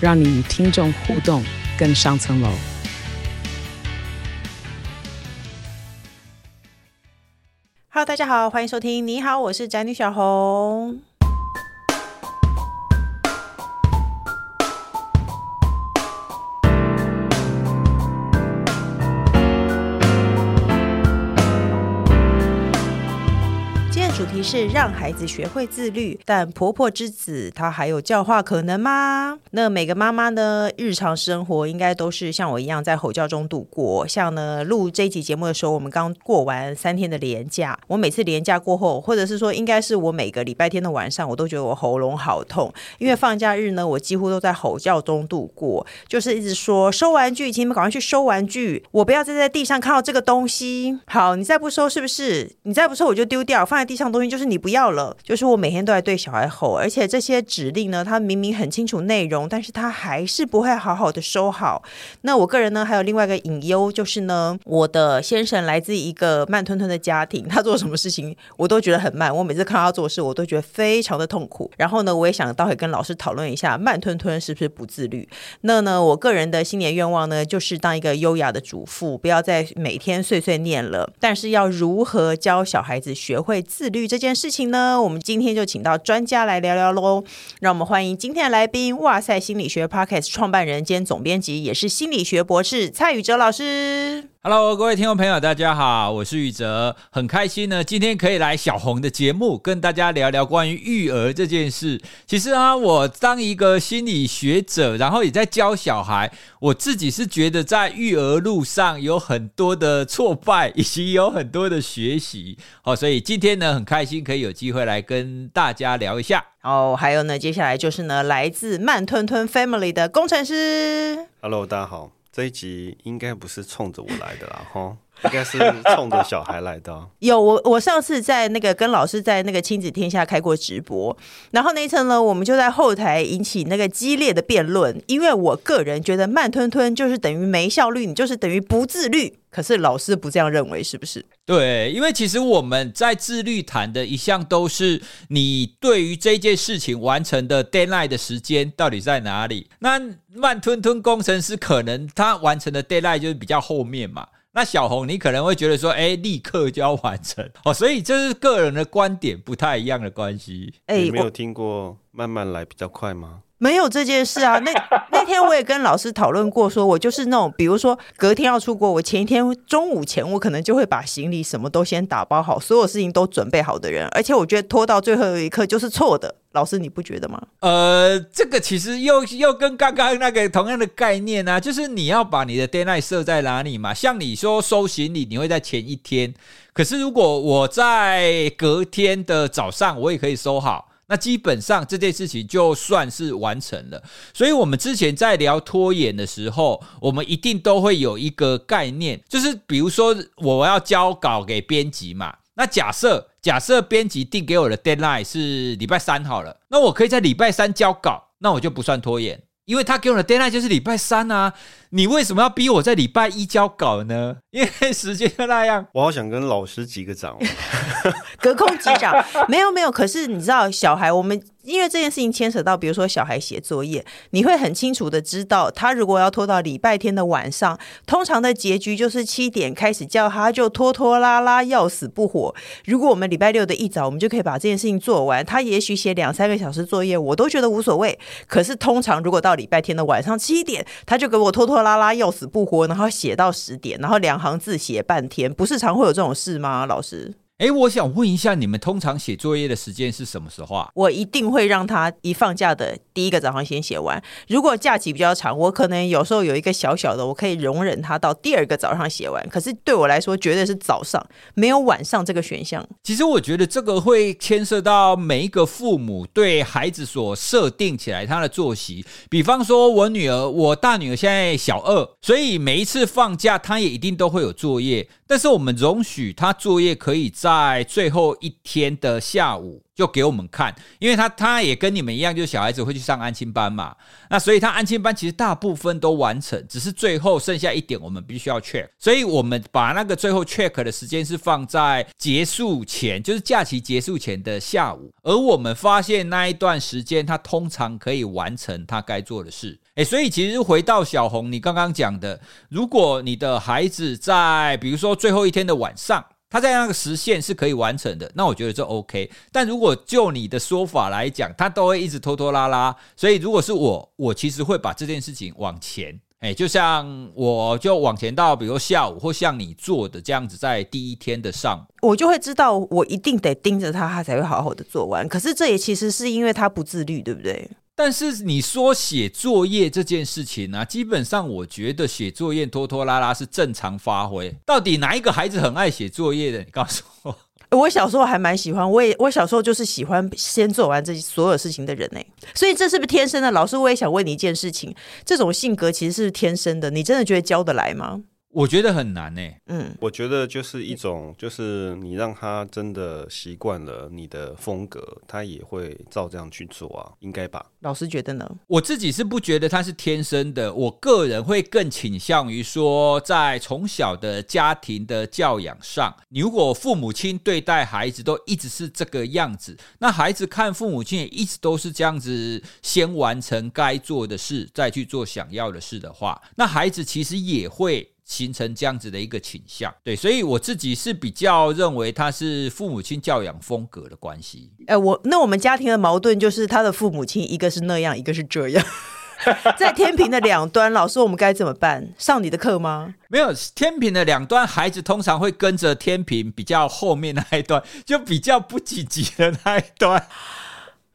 让你与听众互动更上层楼。Hello，大家好，欢迎收听。你好，我是宅女小红。是让孩子学会自律，但婆婆之子她还有教化可能吗？那每个妈妈呢，日常生活应该都是像我一样在吼叫中度过。像呢，录这一集节目的时候，我们刚过完三天的连假。我每次连假过后，或者是说，应该是我每个礼拜天的晚上，我都觉得我喉咙好痛，因为放假日呢，我几乎都在吼叫中度过，就是一直说收玩具，请你们赶快去收玩具，我不要再在地上看到这个东西。好，你再不收是不是？你再不收我就丢掉，放在地上东西就是你不要了，就是我每天都在对小孩吼，而且这些指令呢，他明明很清楚内容，但是他还是不会好好的收好。那我个人呢，还有另外一个隐忧，就是呢，我的先生来自一个慢吞吞的家庭，他做什么事情我都觉得很慢，我每次看到他做事，我都觉得非常的痛苦。然后呢，我也想待会跟老师讨论一下，慢吞吞是不是不自律？那呢，我个人的新年愿望呢，就是当一个优雅的主妇，不要再每天碎碎念了，但是要如何教小孩子学会自律这这件事情呢，我们今天就请到专家来聊聊喽。让我们欢迎今天的来宾，哇塞心理学 Podcast 创办人兼总编辑，也是心理学博士蔡宇哲老师。Hello，各位听众朋友，大家好，我是宇哲，很开心呢，今天可以来小红的节目，跟大家聊聊关于育儿这件事。其实啊，我当一个心理学者，然后也在教小孩，我自己是觉得在育儿路上有很多的挫败，以及有很多的学习。好，所以今天呢，很开心可以有机会来跟大家聊一下。哦，还有呢，接下来就是呢，来自慢吞吞 Family 的工程师。Hello，大家好。这一集应该不是冲着我来的啦，哈，应该是冲着小孩来的。有我，我上次在那个跟老师在那个亲子天下开过直播，然后那一次呢，我们就在后台引起那个激烈的辩论，因为我个人觉得慢吞吞就是等于没效率，你就是等于不自律。可是老师不这样认为，是不是？对，因为其实我们在自律谈的一项都是你对于这件事情完成的 deadline 的时间到底在哪里。那慢吞吞工程师可能他完成的 deadline 就是比较后面嘛。那小红你可能会觉得说，哎，立刻就要完成哦，所以这是个人的观点不太一样的关系。哎，你没有听过慢慢来比较快吗？没有这件事啊，那 那天我也跟老师讨论过，说我就是那种，比如说隔天要出国，我前一天中午前，我可能就会把行李什么都先打包好，所有事情都准备好的人，而且我觉得拖到最后一刻就是错的。老师，你不觉得吗？呃，这个其实又又跟刚刚那个同样的概念啊，就是你要把你的 deadline 设在哪里嘛？像你说收行李，你会在前一天，可是如果我在隔天的早上，我也可以收好。那基本上这件事情就算是完成了，所以我们之前在聊拖延的时候，我们一定都会有一个概念，就是比如说我要交稿给编辑嘛，那假设假设编辑定给我的 deadline 是礼拜三好了，那我可以在礼拜三交稿，那我就不算拖延。因为他给我的 deadline 就是礼拜三啊，你为什么要逼我在礼拜一交稿呢？因为时间就那样。我好想跟老师击个掌，隔空击掌。没有没有，可是你知道，小孩我们。因为这件事情牵扯到，比如说小孩写作业，你会很清楚的知道，他如果要拖到礼拜天的晚上，通常的结局就是七点开始叫他，就拖拖拉拉，要死不活。如果我们礼拜六的一早，我们就可以把这件事情做完，他也许写两三个小时作业，我都觉得无所谓。可是通常如果到礼拜天的晚上七点，他就给我拖拖拉拉，要死不活，然后写到十点，然后两行字写半天，不是常会有这种事吗？老师？哎，我想问一下，你们通常写作业的时间是什么时候啊？我一定会让他一放假的第一个早上先写完。如果假期比较长，我可能有时候有一个小小的，我可以容忍他到第二个早上写完。可是对我来说，绝对是早上，没有晚上这个选项。其实我觉得这个会牵涉到每一个父母对孩子所设定起来他的作息。比方说，我女儿，我大女儿现在小二，所以每一次放假，她也一定都会有作业。但是我们容许她作业可以在在最后一天的下午就给我们看，因为他他也跟你们一样，就是小孩子会去上安亲班嘛。那所以他安亲班其实大部分都完成，只是最后剩下一点我们必须要 check。所以我们把那个最后 check 的时间是放在结束前，就是假期结束前的下午。而我们发现那一段时间，他通常可以完成他该做的事。诶，所以其实回到小红，你刚刚讲的，如果你的孩子在比如说最后一天的晚上，他在那个时限是可以完成的，那我觉得这 OK。但如果就你的说法来讲，他都会一直拖拖拉拉，所以如果是我，我其实会把这件事情往前，诶，就像我就往前到，比如下午或像你做的这样子，在第一天的上午，我就会知道我一定得盯着他，他才会好好的做完。可是这也其实是因为他不自律，对不对？但是你说写作业这件事情呢、基本上我觉得写作业拖拖拉拉是正常发挥。到底哪一个孩子很爱写作业的？你告诉我。我小时候还蛮喜欢，我也我小时候就是喜欢先做完这所有事情的人呢。所以这是不是天生的？老师，我也想问你一件事情：这种性格其实是天生的？你真的觉得教得来吗？我觉得很难呢。嗯，我觉得就是一种，就是你让他真的习惯了你的风格，他也会照这样去做啊，应该吧？老师觉得呢？我自己是不觉得他是天生的，我个人会更倾向于说，在从小的家庭的教养上，你如果父母亲对待孩子都一直是这个样子，那孩子看父母亲也一直都是这样子，先完成该做的事，再去做想要的事的话，那孩子其实也会。形成这样子的一个倾向，对，所以我自己是比较认为他是父母亲教养风格的关系。哎、欸，我那我们家庭的矛盾就是他的父母亲一个是那样，一个是这样，在天平的两端，老师我们该怎么办？上你的课吗？没有，天平的两端，孩子通常会跟着天平比较后面那一端，就比较不积极的那一端。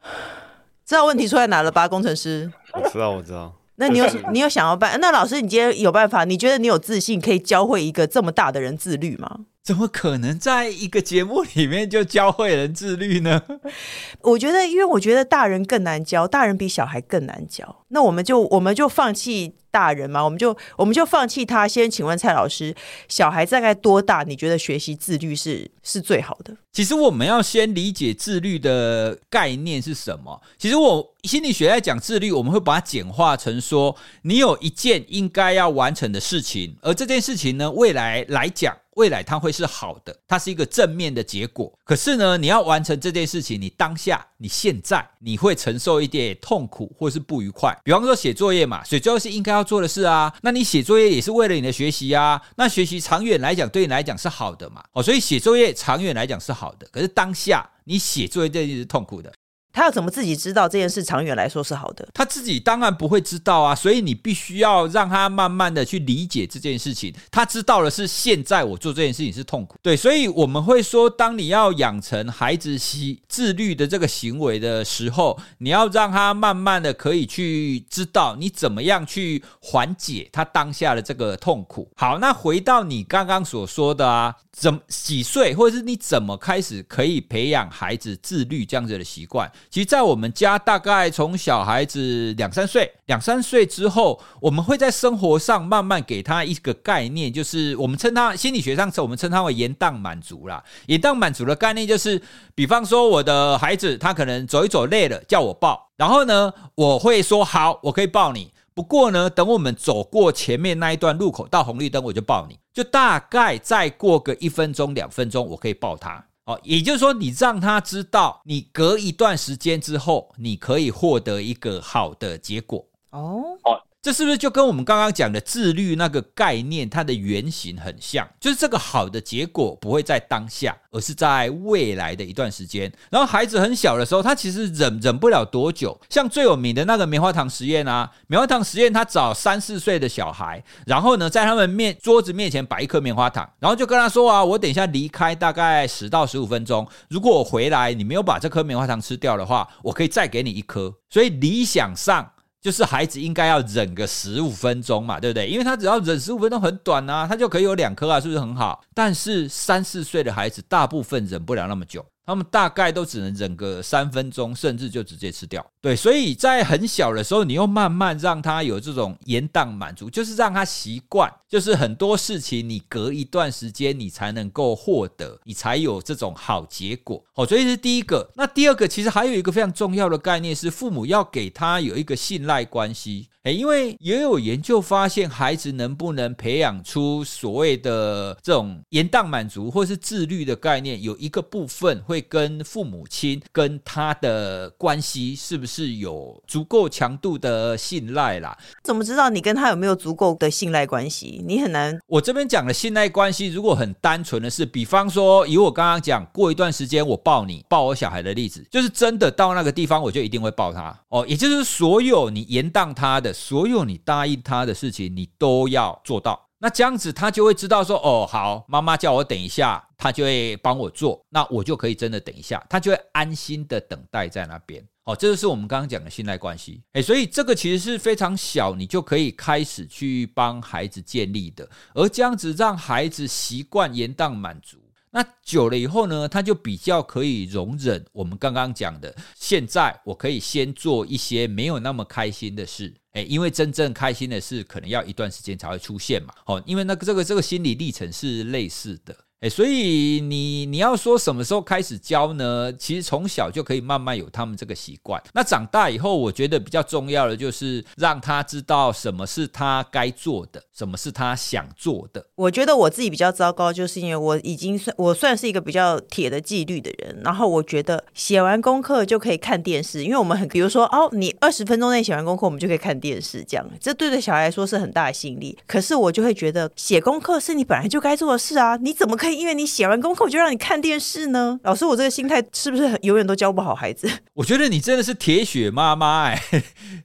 知道问题出在哪了吧，工程师？我知道，我知道。那你有 你有想要办？那老师，你今天有办法？你觉得你有自信可以教会一个这么大的人自律吗？怎么可能在一个节目里面就教会人自律呢？我觉得，因为我觉得大人更难教，大人比小孩更难教。那我们就我们就放弃大人嘛？我们就我们就放弃他。先请问蔡老师，小孩大概多大？你觉得学习自律是是最好的？其实我们要先理解自律的概念是什么。其实我心理学在讲自律，我们会把它简化成说，你有一件应该要完成的事情，而这件事情呢，未来来讲，未来它会是好的，它是一个正面的结果。可是呢，你要完成这件事情，你当下、你现在，你会承受一点痛苦或是不愉快。比方说写作业嘛，写作业是应该要做的事啊。那你写作业也是为了你的学习啊。那学习长远来讲，对你来讲是好的嘛？哦，所以写作业长远来讲是好的。可是当下你写作业这件事是痛苦的。他要怎么自己知道这件事长远来说是好的？他自己当然不会知道啊，所以你必须要让他慢慢的去理解这件事情。他知道了是现在我做这件事情是痛苦，对，所以我们会说，当你要养成孩子习自律的这个行为的时候，你要让他慢慢的可以去知道你怎么样去缓解他当下的这个痛苦。好，那回到你刚刚所说的啊，怎几岁，或者是你怎么开始可以培养孩子自律这样子的习惯？其实，在我们家，大概从小孩子两三岁，两三岁之后，我们会在生活上慢慢给他一个概念，就是我们称他心理学上，我们称他为延宕满足啦。延宕满足的概念就是，比方说，我的孩子他可能走一走累了，叫我抱，然后呢，我会说好，我可以抱你。不过呢，等我们走过前面那一段路口到红绿灯，我就抱你，就大概再过个一分钟、两分钟，我可以抱他。哦，也就是说，你让他知道，你隔一段时间之后，你可以获得一个好的结果。哦，这是不是就跟我们刚刚讲的自律那个概念，它的原型很像？就是这个好的结果不会在当下，而是在未来的一段时间。然后孩子很小的时候，他其实忍忍不了多久。像最有名的那个棉花糖实验啊，棉花糖实验，他找三四岁的小孩，然后呢，在他们面桌子面前摆一颗棉花糖，然后就跟他说啊，我等一下离开大概十到十五分钟，如果我回来你没有把这颗棉花糖吃掉的话，我可以再给你一颗。所以理想上。就是孩子应该要忍个十五分钟嘛，对不对？因为他只要忍十五分钟很短啊，他就可以有两颗啊，是不是很好？但是三四岁的孩子大部分忍不了那么久。他们大概都只能忍个三分钟，甚至就直接吃掉。对，所以在很小的时候，你又慢慢让他有这种延宕满足，就是让他习惯，就是很多事情你隔一段时间你才能够获得，你才有这种好结果。好，所以是第一个。那第二个，其实还有一个非常重要的概念是，父母要给他有一个信赖关系。诶，因为也有研究发现，孩子能不能培养出所谓的这种延宕满足或是自律的概念，有一个部分会跟父母亲跟他的关系是不是有足够强度的信赖啦？怎么知道你跟他有没有足够的信赖关系？你很难。我这边讲的信赖关系，如果很单纯的是，比方说以我刚刚讲过一段时间我抱你抱我小孩的例子，就是真的到那个地方我就一定会抱他哦，也就是所有你延宕他的。所有你答应他的事情，你都要做到。那这样子，他就会知道说：“哦，好，妈妈叫我等一下，他就会帮我做。那我就可以真的等一下，他就会安心的等待在那边。哦，这就是我们刚刚讲的信赖关系。诶，所以这个其实是非常小，你就可以开始去帮孩子建立的。而这样子让孩子习惯延宕满足。”那久了以后呢，他就比较可以容忍我们刚刚讲的。现在我可以先做一些没有那么开心的事，诶，因为真正开心的事可能要一段时间才会出现嘛。哦，因为那个这个这个心理历程是类似的。诶，所以你你要说什么时候开始教呢？其实从小就可以慢慢有他们这个习惯。那长大以后，我觉得比较重要的就是让他知道什么是他该做的，什么是他想做的。我觉得我自己比较糟糕，就是因为我已经算我算是一个比较铁的纪律的人。然后我觉得写完功课就可以看电视，因为我们很比如说哦，你二十分钟内写完功课，我们就可以看电视，这样这对对小孩来说是很大的吸引力。可是我就会觉得写功课是你本来就该做的事啊，你怎么可以？因为你写完功课，我就让你看电视呢？老师，我这个心态是不是永远都教不好孩子？我觉得你真的是铁血妈妈哎！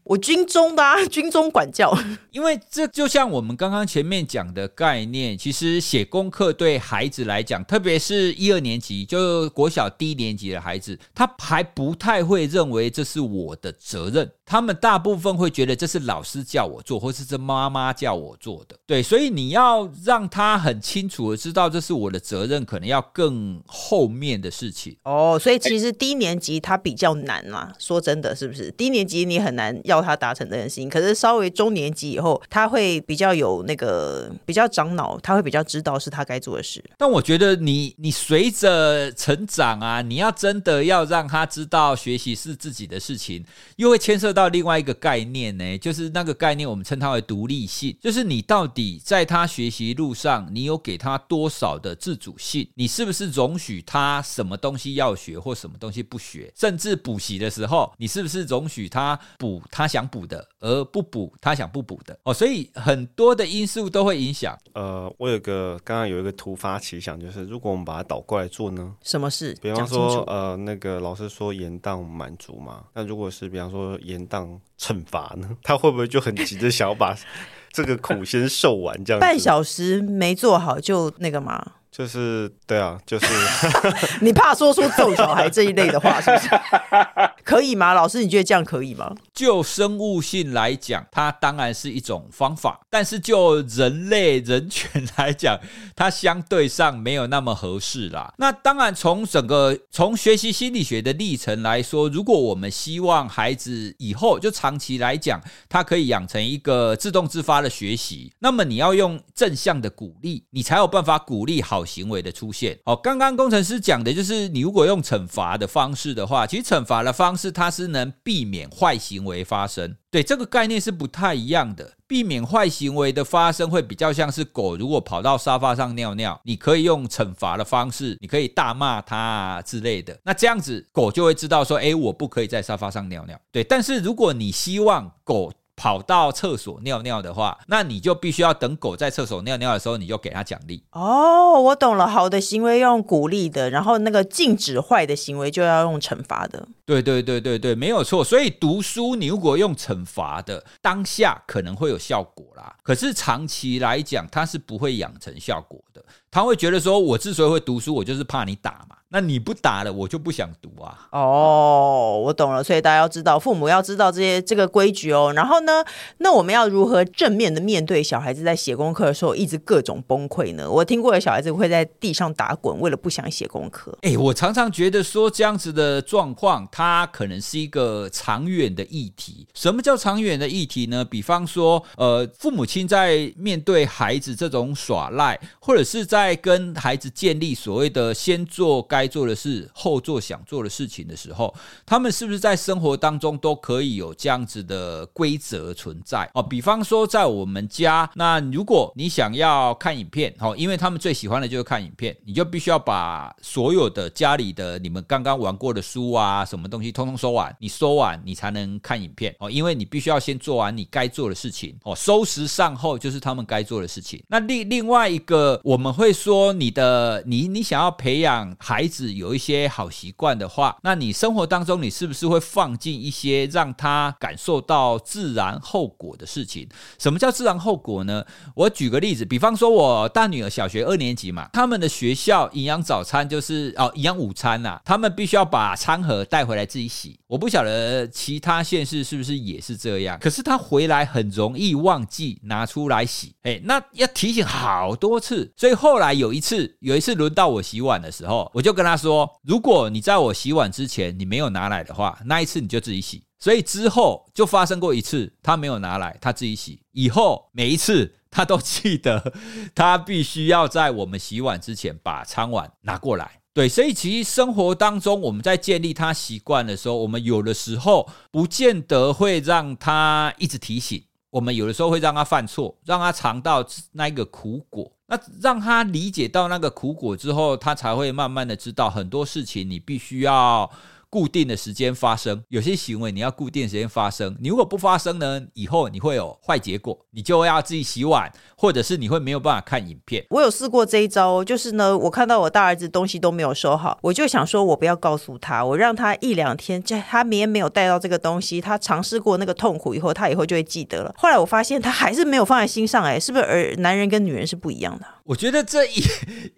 我军中的啊，军中管教。因为这就像我们刚刚前面讲的概念，其实写功课对孩子来讲，特别是一二年级，就国小低年级的孩子，他还不太会认为这是我的责任。他们大部分会觉得这是老师叫我做，或是这妈妈叫我做的。对，所以你要让他很清楚的知道这是我的责任，可能要更后面的事情。哦，所以其实低年级他比较难嘛，说真的，是不是？低年级你很难要他达成这件事情，可是稍微中年级以后，他会比较有那个比较长脑，他会比较知道是他该做的事。但我觉得你你随着成长啊，你要真的要让他知道学习是自己的事情，又会牵涉到。到另外一个概念呢，就是那个概念，我们称它为独立性。就是你到底在他学习路上，你有给他多少的自主性？你是不是容许他什么东西要学，或什么东西不学？甚至补习的时候，你是不是容许他补他想补的，而不补他想不补的？哦，所以很多的因素都会影响。呃，我有个刚刚有一个突发奇想，就是如果我们把它倒过来做呢？什么事？比方说，呃，那个老师说延宕满足嘛，那如果是比方说延。当惩罚呢？他会不会就很急着想要把这个苦先受完？这样半小时没做好就那个吗？就是对啊，就是 你怕说出揍小孩这一类的话，是不是？可以吗？老师，你觉得这样可以吗？就生物性来讲，它当然是一种方法，但是就人类人权来讲，它相对上没有那么合适啦。那当然，从整个从学习心理学的历程来说，如果我们希望孩子以后就长期来讲，他可以养成一个自动自发的学习，那么你要用正向的鼓励，你才有办法鼓励好行为的出现。哦，刚刚工程师讲的就是，你如果用惩罚的方式的话，其实惩罚的方式它是能避免坏行为发生。对，这个概念是不太一样的。避免坏行为的发生，会比较像是狗如果跑到沙发上尿尿，你可以用惩罚的方式，你可以大骂它啊之类的。那这样子，狗就会知道说，诶，我不可以在沙发上尿尿。对，但是如果你希望狗跑到厕所尿尿的话，那你就必须要等狗在厕所尿尿的时候，你就给它奖励。哦，我懂了，好的行为要用鼓励的，然后那个禁止坏的行为就要用惩罚的。对对对对对，没有错。所以读书你如果用惩罚的，当下可能会有效果啦，可是长期来讲，它是不会养成效果的。他会觉得说，我之所以会读书，我就是怕你打嘛。那你不打了，我就不想读啊。哦，我懂了。所以大家要知道，父母要知道这些这个规矩哦。然后呢，那我们要如何正面的面对小孩子在写功课的时候一直各种崩溃呢？我听过的小孩子会在地上打滚，为了不想写功课。哎，我常常觉得说这样子的状况，它可能是一个长远的议题。什么叫长远的议题呢？比方说，呃，父母亲在面对孩子这种耍赖，或者是在在跟孩子建立所谓的先做该做的事，后做想做的事情的时候，他们是不是在生活当中都可以有这样子的规则存在哦？比方说，在我们家，那如果你想要看影片，哦，因为他们最喜欢的就是看影片，你就必须要把所有的家里的你们刚刚玩过的书啊，什么东西，通通收完。你收完，你才能看影片哦，因为你必须要先做完你该做的事情哦。收拾善后就是他们该做的事情。那另另外一个，我们会说，你的你你想要培养孩子。有一些好习惯的话，那你生活当中你是不是会放进一些让他感受到自然后果的事情？什么叫自然后果呢？我举个例子，比方说我大女儿小学二年级嘛，他们的学校营养早餐就是哦，营养午餐呐、啊，他们必须要把餐盒带回来自己洗。我不晓得其他县市是不是也是这样，可是他回来很容易忘记拿出来洗，哎，那要提醒好多次，所以后来有一次，有一次轮到我洗碗的时候，我就跟他说：“如果你在我洗碗之前你没有拿来的话，那一次你就自己洗。”所以之后就发生过一次，他没有拿来，他自己洗。以后每一次他都记得，他必须要在我们洗碗之前把餐碗拿过来。对，所以其实生活当中，我们在建立他习惯的时候，我们有的时候不见得会让他一直提醒，我们有的时候会让他犯错，让他尝到那个苦果，那让他理解到那个苦果之后，他才会慢慢的知道很多事情，你必须要。固定的时间发生，有些行为你要固定时间发生。你如果不发生呢，以后你会有坏结果，你就要自己洗碗，或者是你会没有办法看影片。我有试过这一招，就是呢，我看到我大儿子东西都没有收好，我就想说，我不要告诉他，我让他一两天，在他明天没有带到这个东西，他尝试过那个痛苦以后，他以后就会记得了。后来我发现他还是没有放在心上，哎，是不是？而男人跟女人是不一样的。我觉得这一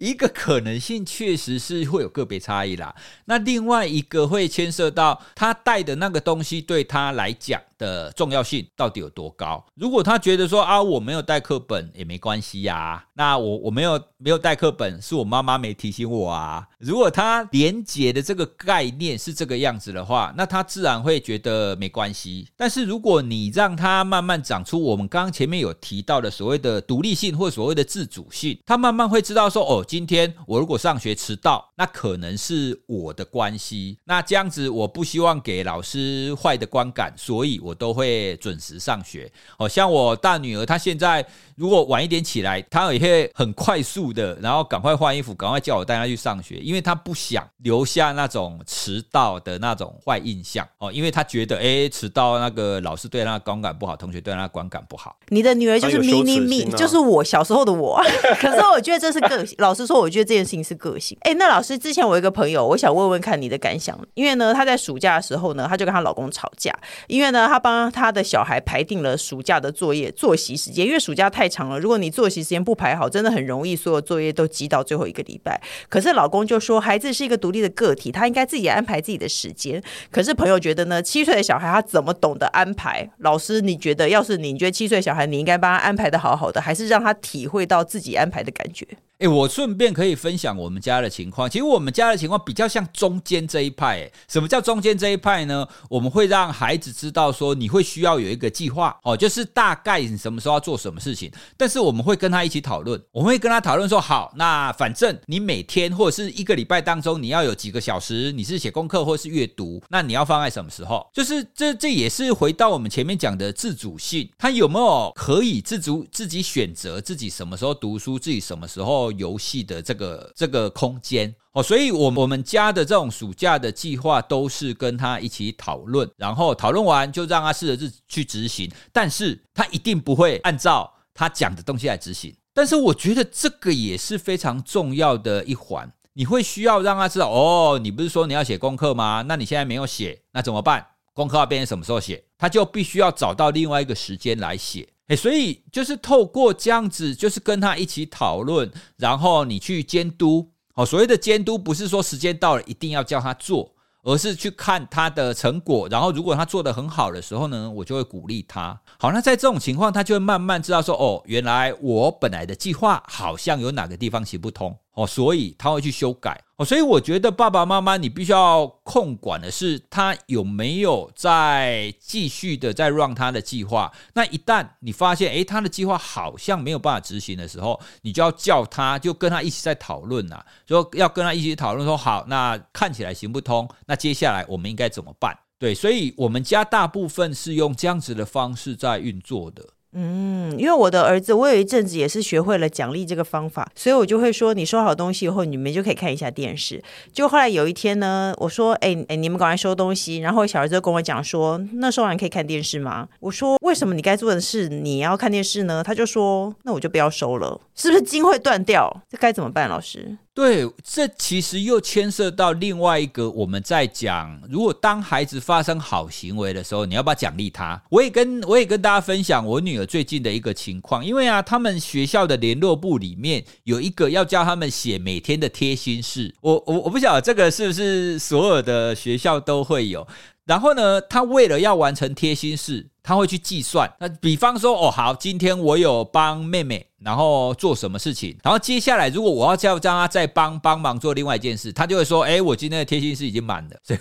一个可能性确实是会有个别差异啦。那另外一个会牵涉到他带的那个东西对他来讲的重要性到底有多高？如果他觉得说啊，我没有带课本也没关系呀，那我我没有没有带课本，是我妈妈没提醒我啊。如果他连结的这个概念是这个样子的话，那他自然会觉得没关系。但是如果你让他慢慢长出我们刚刚前面有提到的所谓的独立性或所谓的自主性，他慢慢会知道说，哦，今天我如果上学迟到，那可能是我的关系。那这样子我不希望给老师坏的观感，所以我。都会准时上学，哦，像我大女儿，她现在如果晚一点起来，她也会很快速的，然后赶快换衣服，赶快叫我带她去上学，因为她不想留下那种迟到的那种坏印象，哦，因为她觉得，哎，迟到那个老师对她观感不好，同学对她观感不好。你的女儿就是咪咪咪，就是我小时候的我。可是我觉得这是个性，老实说，我觉得这件事情是个性。哎，那老师之前我有一个朋友，我想问问看你的感想，因为呢，她在暑假的时候呢，她就跟她老公吵架，因为呢，她。帮他的小孩排定了暑假的作业作息时间，因为暑假太长了，如果你作息时间不排好，真的很容易所有作业都积到最后一个礼拜。可是老公就说，孩子是一个独立的个体，他应该自己安排自己的时间。可是朋友觉得呢，七岁的小孩他怎么懂得安排？老师，你觉得要是你，觉得七岁小孩你应该帮他安排得好好的，还是让他体会到自己安牌的感觉？诶，我顺便可以分享我们家的情况。其实我们家的情况比较像中间这一派。什么叫中间这一派呢？我们会让孩子知道说，你会需要有一个计划，哦，就是大概你什么时候要做什么事情。但是我们会跟他一起讨论，我们会跟他讨论说，好，那反正你每天或者是一个礼拜当中，你要有几个小时，你是写功课或是阅读，那你要放在什么时候？就是这这也是回到我们前面讲的自主性，他有没有可以自主自己选择自己什么时候读书，自己什么时候游戏的这个这个空间哦，所以我我们家的这种暑假的计划都是跟他一起讨论，然后讨论完就让他试着去执行，但是他一定不会按照他讲的东西来执行。但是我觉得这个也是非常重要的一环，你会需要让他知道哦，你不是说你要写功课吗？那你现在没有写，那怎么办？功课要变成什么时候写？他就必须要找到另外一个时间来写。所以就是透过这样子，就是跟他一起讨论，然后你去监督。哦，所谓的监督不是说时间到了一定要叫他做。而是去看他的成果，然后如果他做得很好的时候呢，我就会鼓励他。好，那在这种情况，他就会慢慢知道说，哦，原来我本来的计划好像有哪个地方行不通。哦，所以他会去修改哦，所以我觉得爸爸妈妈你必须要控管的是他有没有在继续的在 run 他的计划。那一旦你发现诶，他的计划好像没有办法执行的时候，你就要叫他，就跟他一起在讨论呐，说要跟他一起讨论说好，那看起来行不通，那接下来我们应该怎么办？对，所以我们家大部分是用这样子的方式在运作的。嗯，因为我的儿子，我有一阵子也是学会了奖励这个方法，所以我就会说，你收好东西以后，你们就可以看一下电视。就后来有一天呢，我说，哎哎，你们赶快收东西。然后小儿子跟我讲说，那收完可以看电视吗？我说，为什么你该做的事你要看电视呢？他就说，那我就不要收了，是不是筋会断掉？这该怎么办，老师？对，这其实又牵涉到另外一个，我们在讲，如果当孩子发生好行为的时候，你要不要奖励他？我也跟我也跟大家分享我女儿最近的一个情况，因为啊，他们学校的联络部里面有一个要叫他们写每天的贴心事，我我我不晓得这个是不是所有的学校都会有。然后呢，他为了要完成贴心事，他会去计算。那比方说，哦，好，今天我有帮妹妹。然后做什么事情？然后接下来，如果我要叫让他再帮帮忙做另外一件事，他就会说：“哎，我今天的贴心事已经满了，所以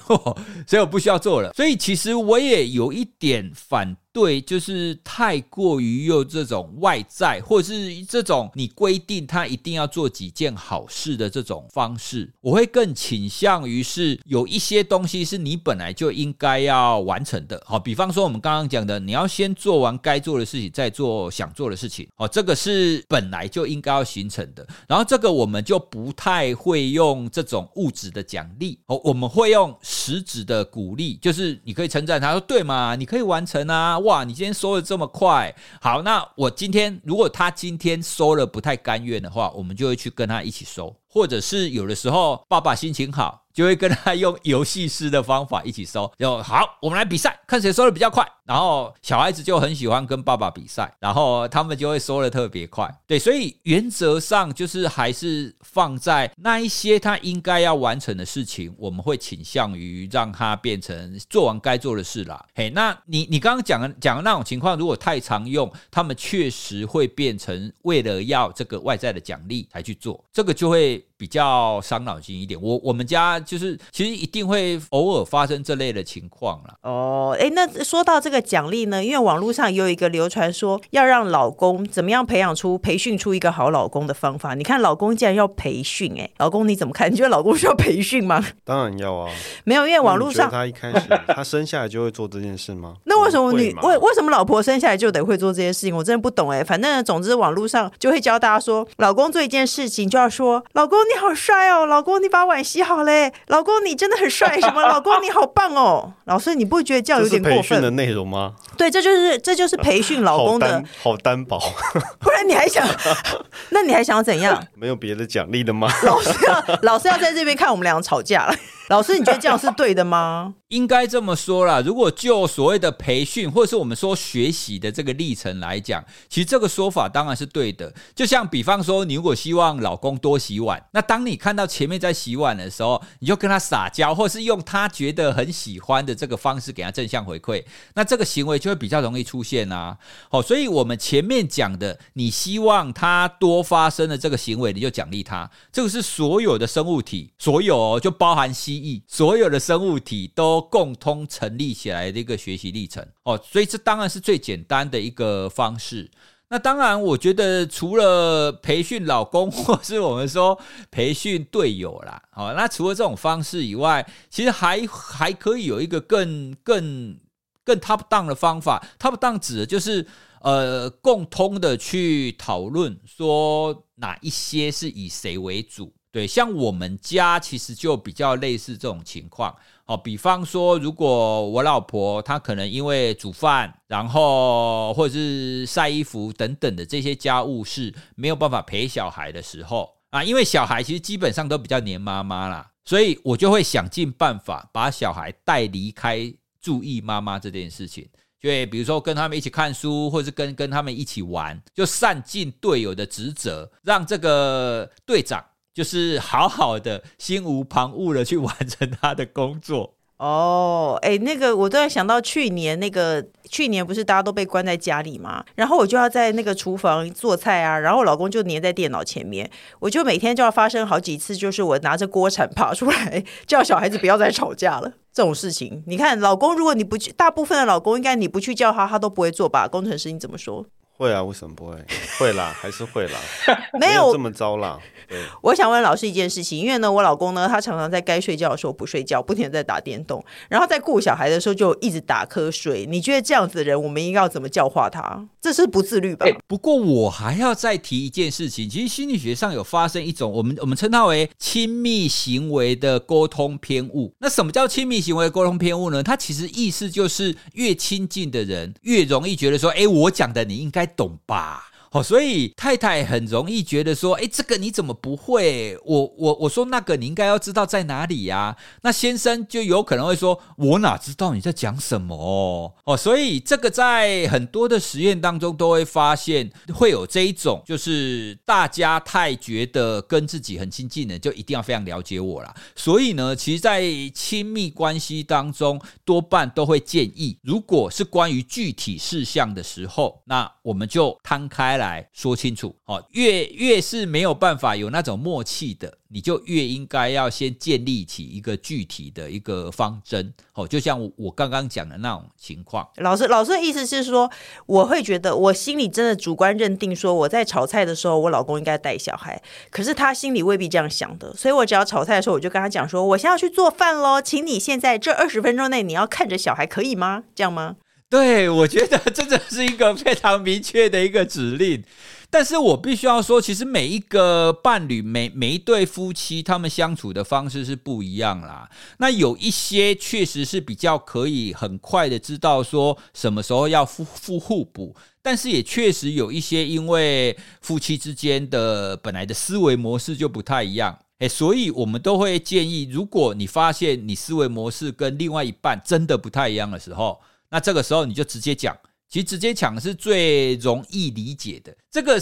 所以我不需要做了。”所以其实我也有一点反对，就是太过于用这种外在，或者是这种你规定他一定要做几件好事的这种方式。我会更倾向于是有一些东西是你本来就应该要完成的。好，比方说我们刚刚讲的，你要先做完该做的事情，再做想做的事情。哦，这个是。本来就应该要形成的，然后这个我们就不太会用这种物质的奖励哦，我们会用实质的鼓励，就是你可以称赞他说，对嘛，你可以完成啊，哇，你今天收的这么快，好，那我今天如果他今天收了不太甘愿的话，我们就会去跟他一起收，或者是有的时候爸爸心情好。就会跟他用游戏式的方法一起收，就好，我们来比赛，看谁收的比较快。然后小孩子就很喜欢跟爸爸比赛，然后他们就会收的特别快。对，所以原则上就是还是放在那一些他应该要完成的事情，我们会倾向于让他变成做完该做的事啦。嘿，那你你刚刚讲的讲的那种情况，如果太常用，他们确实会变成为了要这个外在的奖励才去做，这个就会。it 比较伤脑筋一点，我我们家就是其实一定会偶尔发生这类的情况了。哦，哎，那说到这个奖励呢，因为网络上有一个流传说要让老公怎么样培养出、培训出一个好老公的方法。你看，老公竟然要培训，哎，老公你怎么看？你觉得老公需要培训吗？当然要啊。没有，因为网络上他一开始他生下来就会做这件事吗？那为什么你为为什么老婆生下来就得会做这些事情？我真的不懂哎。反正总之网络上就会教大家说，老公做一件事情就要说老公。你好帅哦，老公，你把碗洗好嘞。老公，你真的很帅。什么？老公，你好棒哦。老师，你不觉得这样有点过分？培训的内容吗？对，这就是这就是培训老公的，好单薄。不然你还想？那你还想要怎样？没有别的奖励的吗？老师要老师要在这边看我们两个吵架了。老师，你觉得这样是对的吗？应该这么说啦。如果就所谓的培训，或者是我们说学习的这个历程来讲，其实这个说法当然是对的。就像比方说，你如果希望老公多洗碗，那当你看到前面在洗碗的时候，你就跟他撒娇，或是用他觉得很喜欢的这个方式给他正向回馈，那这个行为就会比较容易出现啊。好，所以我们前面讲的，你希望他多发生的这个行为，你就奖励他。这个是所有的生物体，所有哦，就包含蜥蜴，所有的生物体都共通成立起来的一个学习历程哦。所以这当然是最简单的一个方式。那当然，我觉得除了培训老公，或是我们说培训队友啦，好，那除了这种方式以外，其实还还可以有一个更更更 top down 的方法。top down 指的就是。呃，共通的去讨论说哪一些是以谁为主。对，像我们家其实就比较类似这种情况。好，比方说，如果我老婆她可能因为煮饭，然后或者是晒衣服等等的这些家务事没有办法陪小孩的时候啊，因为小孩其实基本上都比较黏妈妈啦，所以我就会想尽办法把小孩带离开注意妈妈这件事情。就比如说跟他们一起看书，或者是跟跟他们一起玩，就善尽队友的职责，让这个队长。就是好好的，心无旁骛的去完成他的工作。哦，哎，那个我突然想到去年那个，去年不是大家都被关在家里吗？然后我就要在那个厨房做菜啊，然后我老公就黏在电脑前面，我就每天就要发生好几次，就是我拿着锅铲爬出来，叫小孩子不要再吵架了。这种事情，你看，老公如果你不去，大部分的老公应该你不去叫他，他都不会做吧？工程师你怎么说？会啊，为什么不会？会啦，还是会啦，没有，这么糟啦。对，我想问老师一件事情，因为呢，我老公呢，他常常在该睡觉的时候不睡觉，不停的在打电动，然后在顾小孩的时候就一直打瞌睡。你觉得这样子的人，我们应该要怎么教化他？这是不自律吧？不过我还要再提一件事情，其实心理学上有发生一种我们我们称它为亲密行为的沟通偏误。那什么叫亲密行为的沟通偏误呢？它其实意思就是越亲近的人越容易觉得说，哎，我讲的你应该懂吧。哦，所以太太很容易觉得说，哎，这个你怎么不会？我我我说那个你应该要知道在哪里呀？那先生就有可能会说，我哪知道你在讲什么？哦，所以这个在很多的实验当中都会发现会有这一种，就是大家太觉得跟自己很亲近的，就一定要非常了解我啦。所以呢，其实，在亲密关系当中，多半都会建议，如果是关于具体事项的时候，那我们就摊开来说清楚，哦，越越是没有办法有那种默契的，你就越应该要先建立起一个具体的一个方针，哦，就像我我刚刚讲的那种情况。老师，老师的意思是说，我会觉得我心里真的主观认定说，我在炒菜的时候，我老公应该带小孩，可是他心里未必这样想的，所以我只要炒菜的时候，我就跟他讲说，我现在要去做饭喽，请你现在这二十分钟内你要看着小孩，可以吗？这样吗？对，我觉得这真的是一个非常明确的一个指令，但是我必须要说，其实每一个伴侣，每每一对夫妻，他们相处的方式是不一样啦。那有一些确实是比较可以很快的知道说什么时候要互互互补，但是也确实有一些因为夫妻之间的本来的思维模式就不太一样，诶，所以我们都会建议，如果你发现你思维模式跟另外一半真的不太一样的时候，那这个时候你就直接讲，其实直接讲是最容易理解的。这个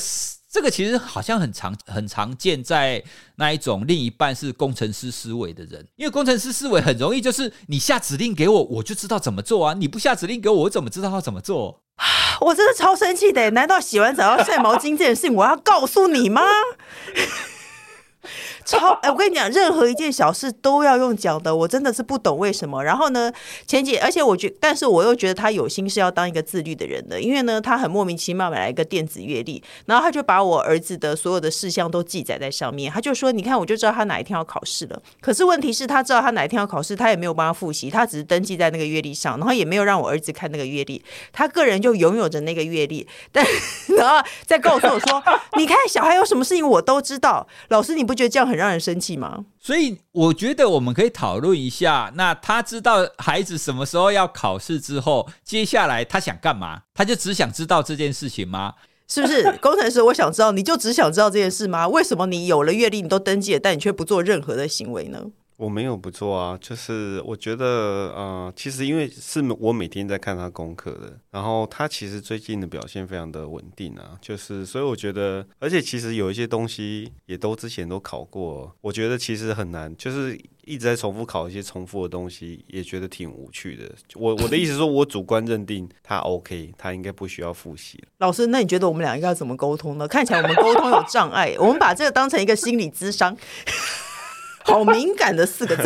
这个其实好像很常很常见在那一种另一半是工程师思维的人，因为工程师思维很容易就是你下指令给我，我就知道怎么做啊！你不下指令给我，我怎么知道要怎么做？我真的超生气的！难道洗完澡要 晒毛巾这件事情我要告诉你吗？超哎，我跟你讲，任何一件小事都要用讲的，我真的是不懂为什么。然后呢，前几，而且我觉，但是我又觉得他有心是要当一个自律的人的，因为呢，他很莫名其妙买来一个电子月历，然后他就把我儿子的所有的事项都记载在上面。他就说：“你看，我就知道他哪一天要考试了。”可是问题是，他知道他哪一天要考试，他也没有帮他复习，他只是登记在那个月历上，然后也没有让我儿子看那个月历。他个人就拥有着那个月历，但 然后再告诉我说：“ 你看，小孩有什么事情我都知道。”老师，你不觉得这样很让人生气吗？所以我觉得我们可以讨论一下。那他知道孩子什么时候要考试之后，接下来他想干嘛？他就只想知道这件事情吗？是不是 工程师？我想知道，你就只想知道这件事吗？为什么你有了阅历，你都登记了，但你却不做任何的行为呢？我没有不做啊，就是我觉得，呃，其实因为是我每天在看他功课的，然后他其实最近的表现非常的稳定啊，就是所以我觉得，而且其实有一些东西也都之前都考过，我觉得其实很难，就是一直在重复考一些重复的东西，也觉得挺无趣的。我我的意思说，我主观认定他 OK，他应该不需要复习。老师，那你觉得我们俩应该要怎么沟通呢？看起来我们沟通有障碍，我们把这个当成一个心理咨商。好敏感的四个字。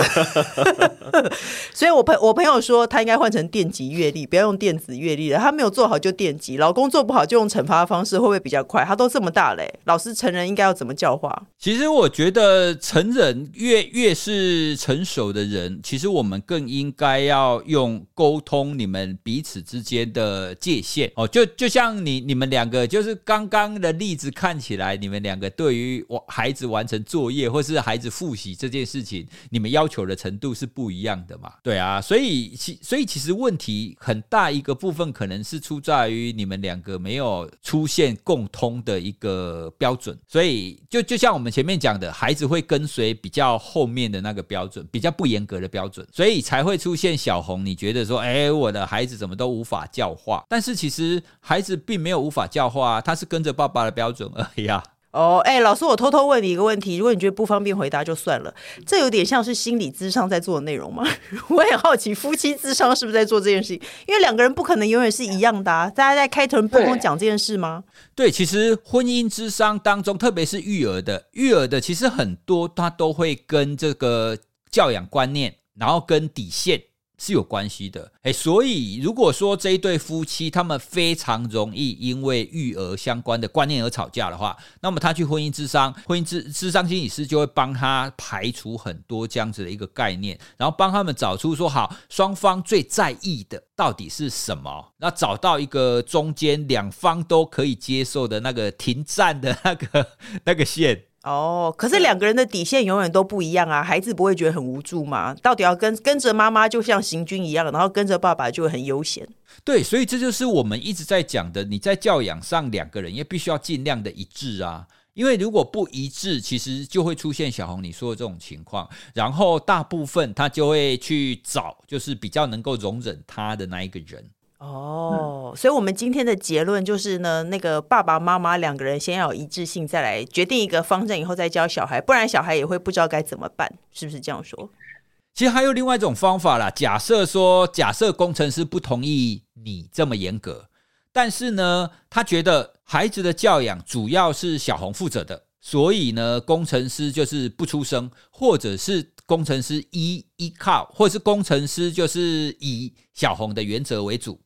所以我朋我朋友说，他应该换成电极阅历，不要用电子阅历了。他没有做好就电击，老公做不好就用惩罚的方式，会不会比较快？他都这么大嘞，老师成人应该要怎么教化？其实我觉得成人越越是成熟的人，其实我们更应该要用沟通你们彼此之间的界限哦。就就像你你们两个，就是刚刚的例子看起来，你们两个对于我孩子完成作业或是孩子复习这这件事情，你们要求的程度是不一样的嘛？对啊，所以其所以其实问题很大一个部分可能是出在于你们两个没有出现共通的一个标准，所以就就像我们前面讲的，孩子会跟随比较后面的那个标准，比较不严格的标准，所以才会出现小红。你觉得说，哎，我的孩子怎么都无法教化？但是其实孩子并没有无法教化，他是跟着爸爸的标准而已啊。哦，哎，老师，我偷偷问你一个问题，如果你觉得不方便回答就算了。这有点像是心理智商在做的内容吗？我也好奇，夫妻智商是不是在做这件事情？因为两个人不可能永远是一样的啊。大家在开头不跟我讲这件事吗？对，其实婚姻智商当中，特别是育儿的，育儿的其实很多，他都会跟这个教养观念，然后跟底线。是有关系的，诶，所以如果说这一对夫妻他们非常容易因为育儿相关的观念而吵架的话，那么他去婚姻咨商，婚姻咨咨商心理师就会帮他排除很多这样子的一个概念，然后帮他们找出说好双方最在意的到底是什么，那找到一个中间两方都可以接受的那个停战的那个 那个线。哦，可是两个人的底线永远都不一样啊！孩子不会觉得很无助吗？到底要跟跟着妈妈就像行军一样，然后跟着爸爸就很悠闲。对，所以这就是我们一直在讲的，你在教养上两个人也必须要尽量的一致啊！因为如果不一致，其实就会出现小红你说的这种情况，然后大部分他就会去找就是比较能够容忍他的那一个人。哦，所以，我们今天的结论就是呢，那个爸爸妈妈两个人先要有一致性，再来决定一个方针，以后再教小孩，不然小孩也会不知道该怎么办，是不是这样说？其实还有另外一种方法啦。假设说，假设工程师不同意你这么严格，但是呢，他觉得孩子的教养主要是小红负责的，所以呢，工程师就是不出声，或者是。工程师依依靠，或者是工程师就是以小红的原则为主，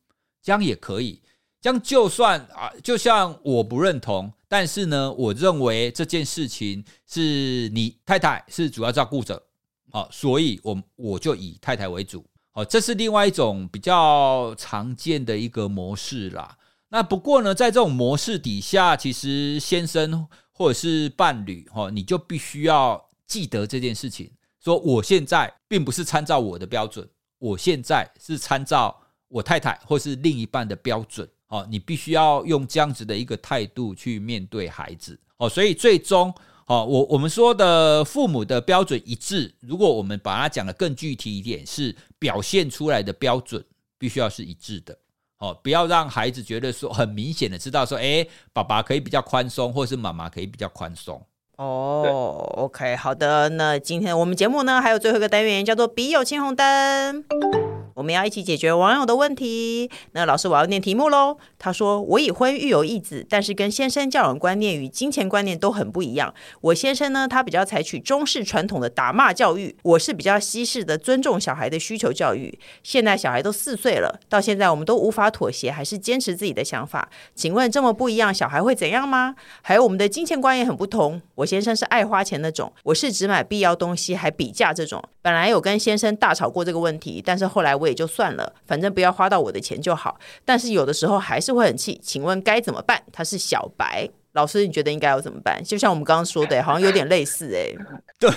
这样也可以。这样就算啊，就像我不认同，但是呢，我认为这件事情是你太太是主要照顾者，好，所以我我就以太太为主。好，这是另外一种比较常见的一个模式啦。那不过呢，在这种模式底下，其实先生或者是伴侣，哈，你就必须要记得这件事情。说我现在并不是参照我的标准，我现在是参照我太太或是另一半的标准。哦，你必须要用这样子的一个态度去面对孩子。哦，所以最终，哦，我我们说的父母的标准一致，如果我们把它讲得更具体一点，是表现出来的标准必须要是一致的。哦，不要让孩子觉得说很明显的知道说，诶，爸爸可以比较宽松，或是妈妈可以比较宽松。哦、oh，OK，好的，那今天我们节目呢，还有最后一个单元叫做“笔友青红灯”。我们要一起解决网友的问题。那老师，我要念题目喽。他说：“我已婚育有一子，但是跟先生教养观念与金钱观念都很不一样。我先生呢，他比较采取中式传统的打骂教育，我是比较西式的尊重小孩的需求教育。现在小孩都四岁了，到现在我们都无法妥协，还是坚持自己的想法。请问这么不一样，小孩会怎样吗？还有我们的金钱观念很不同。我先生是爱花钱那种，我是只买必要东西还比价这种。本来有跟先生大吵过这个问题，但是后来我。”也就算了，反正不要花到我的钱就好。但是有的时候还是会很气，请问该怎么办？他是小白老师，你觉得应该要怎么办？就像我们刚刚说的，好像有点类似哎。对，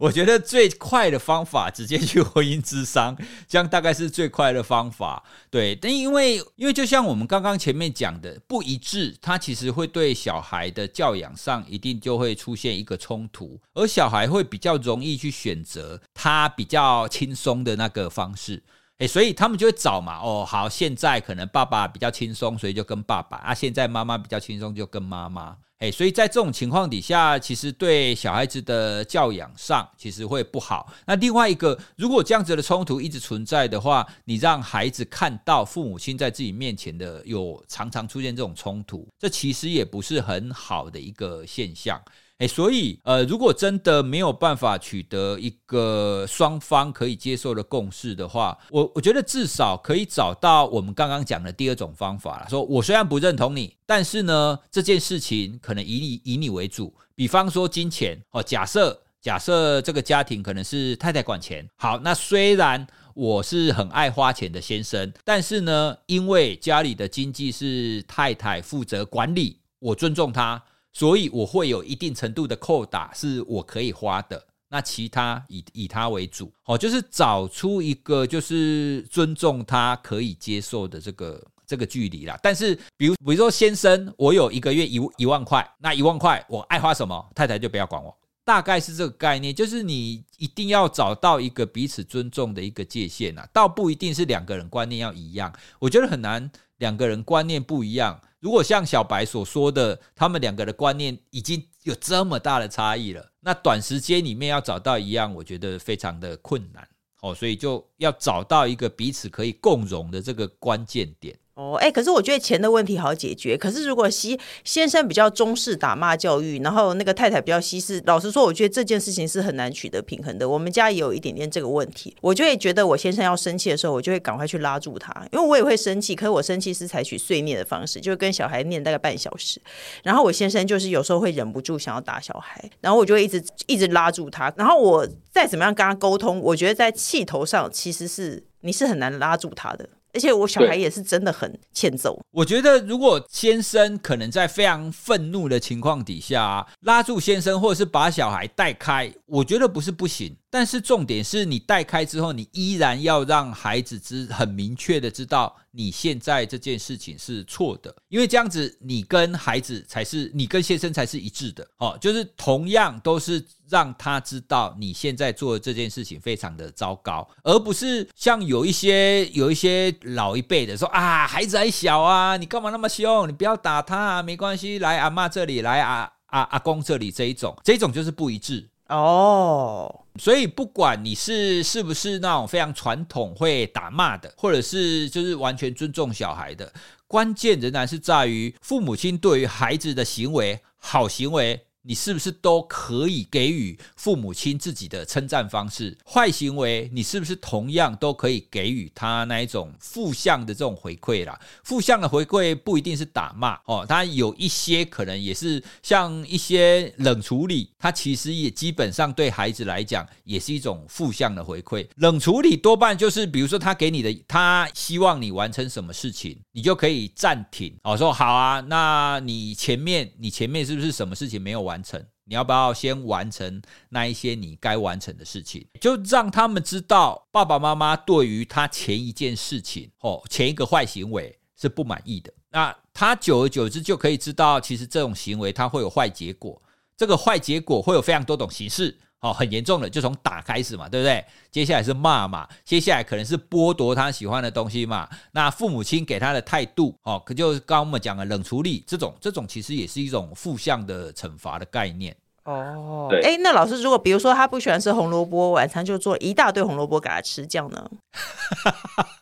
我觉得最快的方法直接去婚姻咨商，这样大概是最快的方法。对，但因为因为就像我们刚刚前面讲的，不一致，它其实会对小孩的教养上一定就会出现一个冲突，而小孩会比较容易去选择他比较轻松的那个方式。诶，所以他们就会找嘛，哦，好，现在可能爸爸比较轻松，所以就跟爸爸啊；现在妈妈比较轻松，就跟妈妈。诶，所以在这种情况底下，其实对小孩子的教养上其实会不好。那另外一个，如果这样子的冲突一直存在的话，你让孩子看到父母亲在自己面前的有常常出现这种冲突，这其实也不是很好的一个现象。所以呃，如果真的没有办法取得一个双方可以接受的共识的话，我我觉得至少可以找到我们刚刚讲的第二种方法了。说我虽然不认同你，但是呢，这件事情可能以你以你为主。比方说金钱哦，假设假设这个家庭可能是太太管钱，好，那虽然我是很爱花钱的先生，但是呢，因为家里的经济是太太负责管理，我尊重他。所以我会有一定程度的扣打是我可以花的，那其他以以他为主，哦，就是找出一个就是尊重他可以接受的这个这个距离啦。但是比如比如说先生，我有一个月一一万块，那一万块我爱花什么，太太就不要管我，大概是这个概念，就是你一定要找到一个彼此尊重的一个界限啊，倒不一定是两个人观念要一样，我觉得很难两个人观念不一样。如果像小白所说的，他们两个的观念已经有这么大的差异了，那短时间里面要找到一样，我觉得非常的困难哦，所以就要找到一个彼此可以共融的这个关键点。哦，哎，可是我觉得钱的问题好解决。可是如果西先生比较中式打骂教育，然后那个太太比较西式，老实说，我觉得这件事情是很难取得平衡的。我们家也有一点点这个问题，我就会觉得我先生要生气的时候，我就会赶快去拉住他，因为我也会生气。可是我生气是采取碎念的方式，就跟小孩念大概半小时。然后我先生就是有时候会忍不住想要打小孩，然后我就会一直一直拉住他。然后我再怎么样跟他沟通，我觉得在气头上其实是你是很难拉住他的。而且我小孩也是真的很欠揍。我觉得如果先生可能在非常愤怒的情况底下啊，拉住先生，或者是把小孩带开，我觉得不是不行。但是重点是你带开之后，你依然要让孩子知很明确的知道你现在这件事情是错的，因为这样子你跟孩子才是你跟先生才是一致的哦，就是同样都是让他知道你现在做的这件事情非常的糟糕，而不是像有一些有一些老一辈的说啊，孩子还小啊，你干嘛那么凶？你不要打他啊，没关系，来阿嬷这里，来阿阿阿公这里，这一种这一种就是不一致。哦，所以不管你是是不是那种非常传统会打骂的，或者是就是完全尊重小孩的，关键仍然是在于父母亲对于孩子的行为，好行为。你是不是都可以给予父母亲自己的称赞方式？坏行为，你是不是同样都可以给予他那一种负向的这种回馈啦？负向的回馈不一定是打骂哦，他有一些可能也是像一些冷处理，他其实也基本上对孩子来讲也是一种负向的回馈。冷处理多半就是比如说他给你的，他希望你完成什么事情，你就可以暂停哦，说好啊，那你前面你前面是不是什么事情没有完？完成，你要不要先完成那一些你该完成的事情？就让他们知道爸爸妈妈对于他前一件事情哦，前一个坏行为是不满意的。那他久而久之就可以知道，其实这种行为他会有坏结果。这个坏结果会有非常多种形式。哦，很严重的，就从打开始嘛，对不对？接下来是骂嘛，接下来可能是剥夺他喜欢的东西嘛。那父母亲给他的态度，哦，可就刚刚我们讲的冷处理，这种这种其实也是一种负向的惩罚的概念。哦，哎，那老师，如果比如说他不喜欢吃红萝卜，晚餐就做一大堆红萝卜给他吃，这样呢？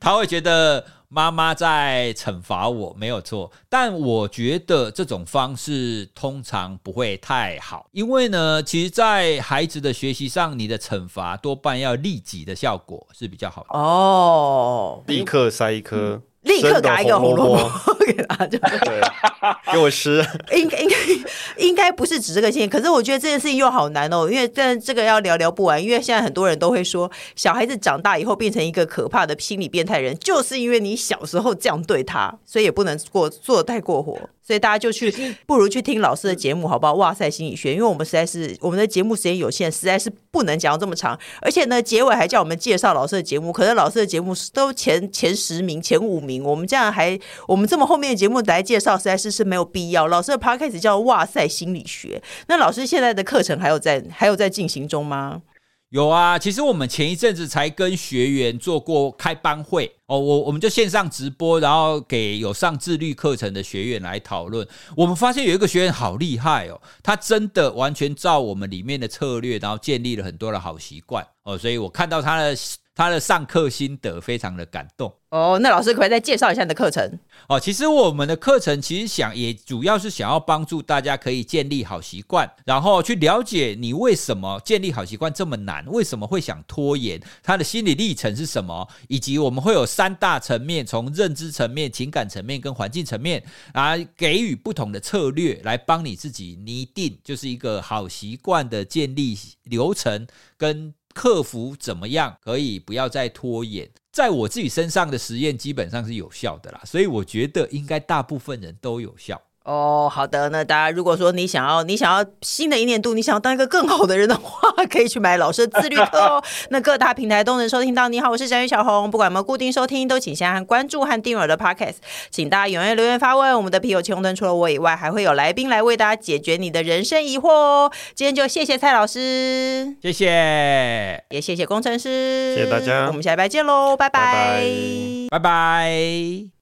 他会觉得。妈妈在惩罚我，没有错，但我觉得这种方式通常不会太好，因为呢，其实，在孩子的学习上，你的惩罚多半要立即的效果是比较好的。哦，立刻塞一颗。嗯立刻打一个红萝卜 给他，就对，给我吃。应该应该应该不是指这个事情，可是我觉得这件事情又好难哦，因为但这个要聊聊不完，因为现在很多人都会说，小孩子长大以后变成一个可怕的心理变态人，就是因为你小时候这样对他，所以也不能过做得太过火。所以大家就去，不如去听老师的节目，好不好？哇塞，心理学，因为我们实在是我们的节目时间有限，实在是不能讲到这么长。而且呢，结尾还叫我们介绍老师的节目，可是老师的节目都前前十名、前五名，我们这样还我们这么后面的节目来介绍，实在是是没有必要。老师的 podcast 叫哇塞心理学，那老师现在的课程还有在还有在进行中吗？有啊，其实我们前一阵子才跟学员做过开班会哦，我我们就线上直播，然后给有上自律课程的学员来讨论。我们发现有一个学员好厉害哦，他真的完全照我们里面的策略，然后建立了很多的好习惯哦，所以我看到他的他的上课心得非常的感动。哦，那老师可不可以再介绍一下你的课程？哦，其实我们的课程其实想也主要是想要帮助大家可以建立好习惯，然后去了解你为什么建立好习惯这么难，为什么会想拖延，他的心理历程是什么，以及我们会有三大层面，从认知层面、情感层面跟环境层面啊给予不同的策略，来帮你自己拟定就是一个好习惯的建立流程跟。克服怎么样可以不要再拖延？在我自己身上的实验基本上是有效的啦，所以我觉得应该大部分人都有效。哦，好的，那大家如果说你想要，你想要新的一年度，你想要当一个更好的人的话，可以去买老师的自律课哦。那各大平台都能收听到。你好，我是小雨小红，不管有没有固定收听，都请先按关注和订阅我的 Podcast。请大家踊跃留言发问，我们的皮友青红灯除了我以外，还会有来宾来为大家解决你的人生疑惑哦。今天就谢谢蔡老师，谢谢，也谢谢工程师，谢谢大家，我们下礼拜见喽，拜拜，拜拜。拜拜。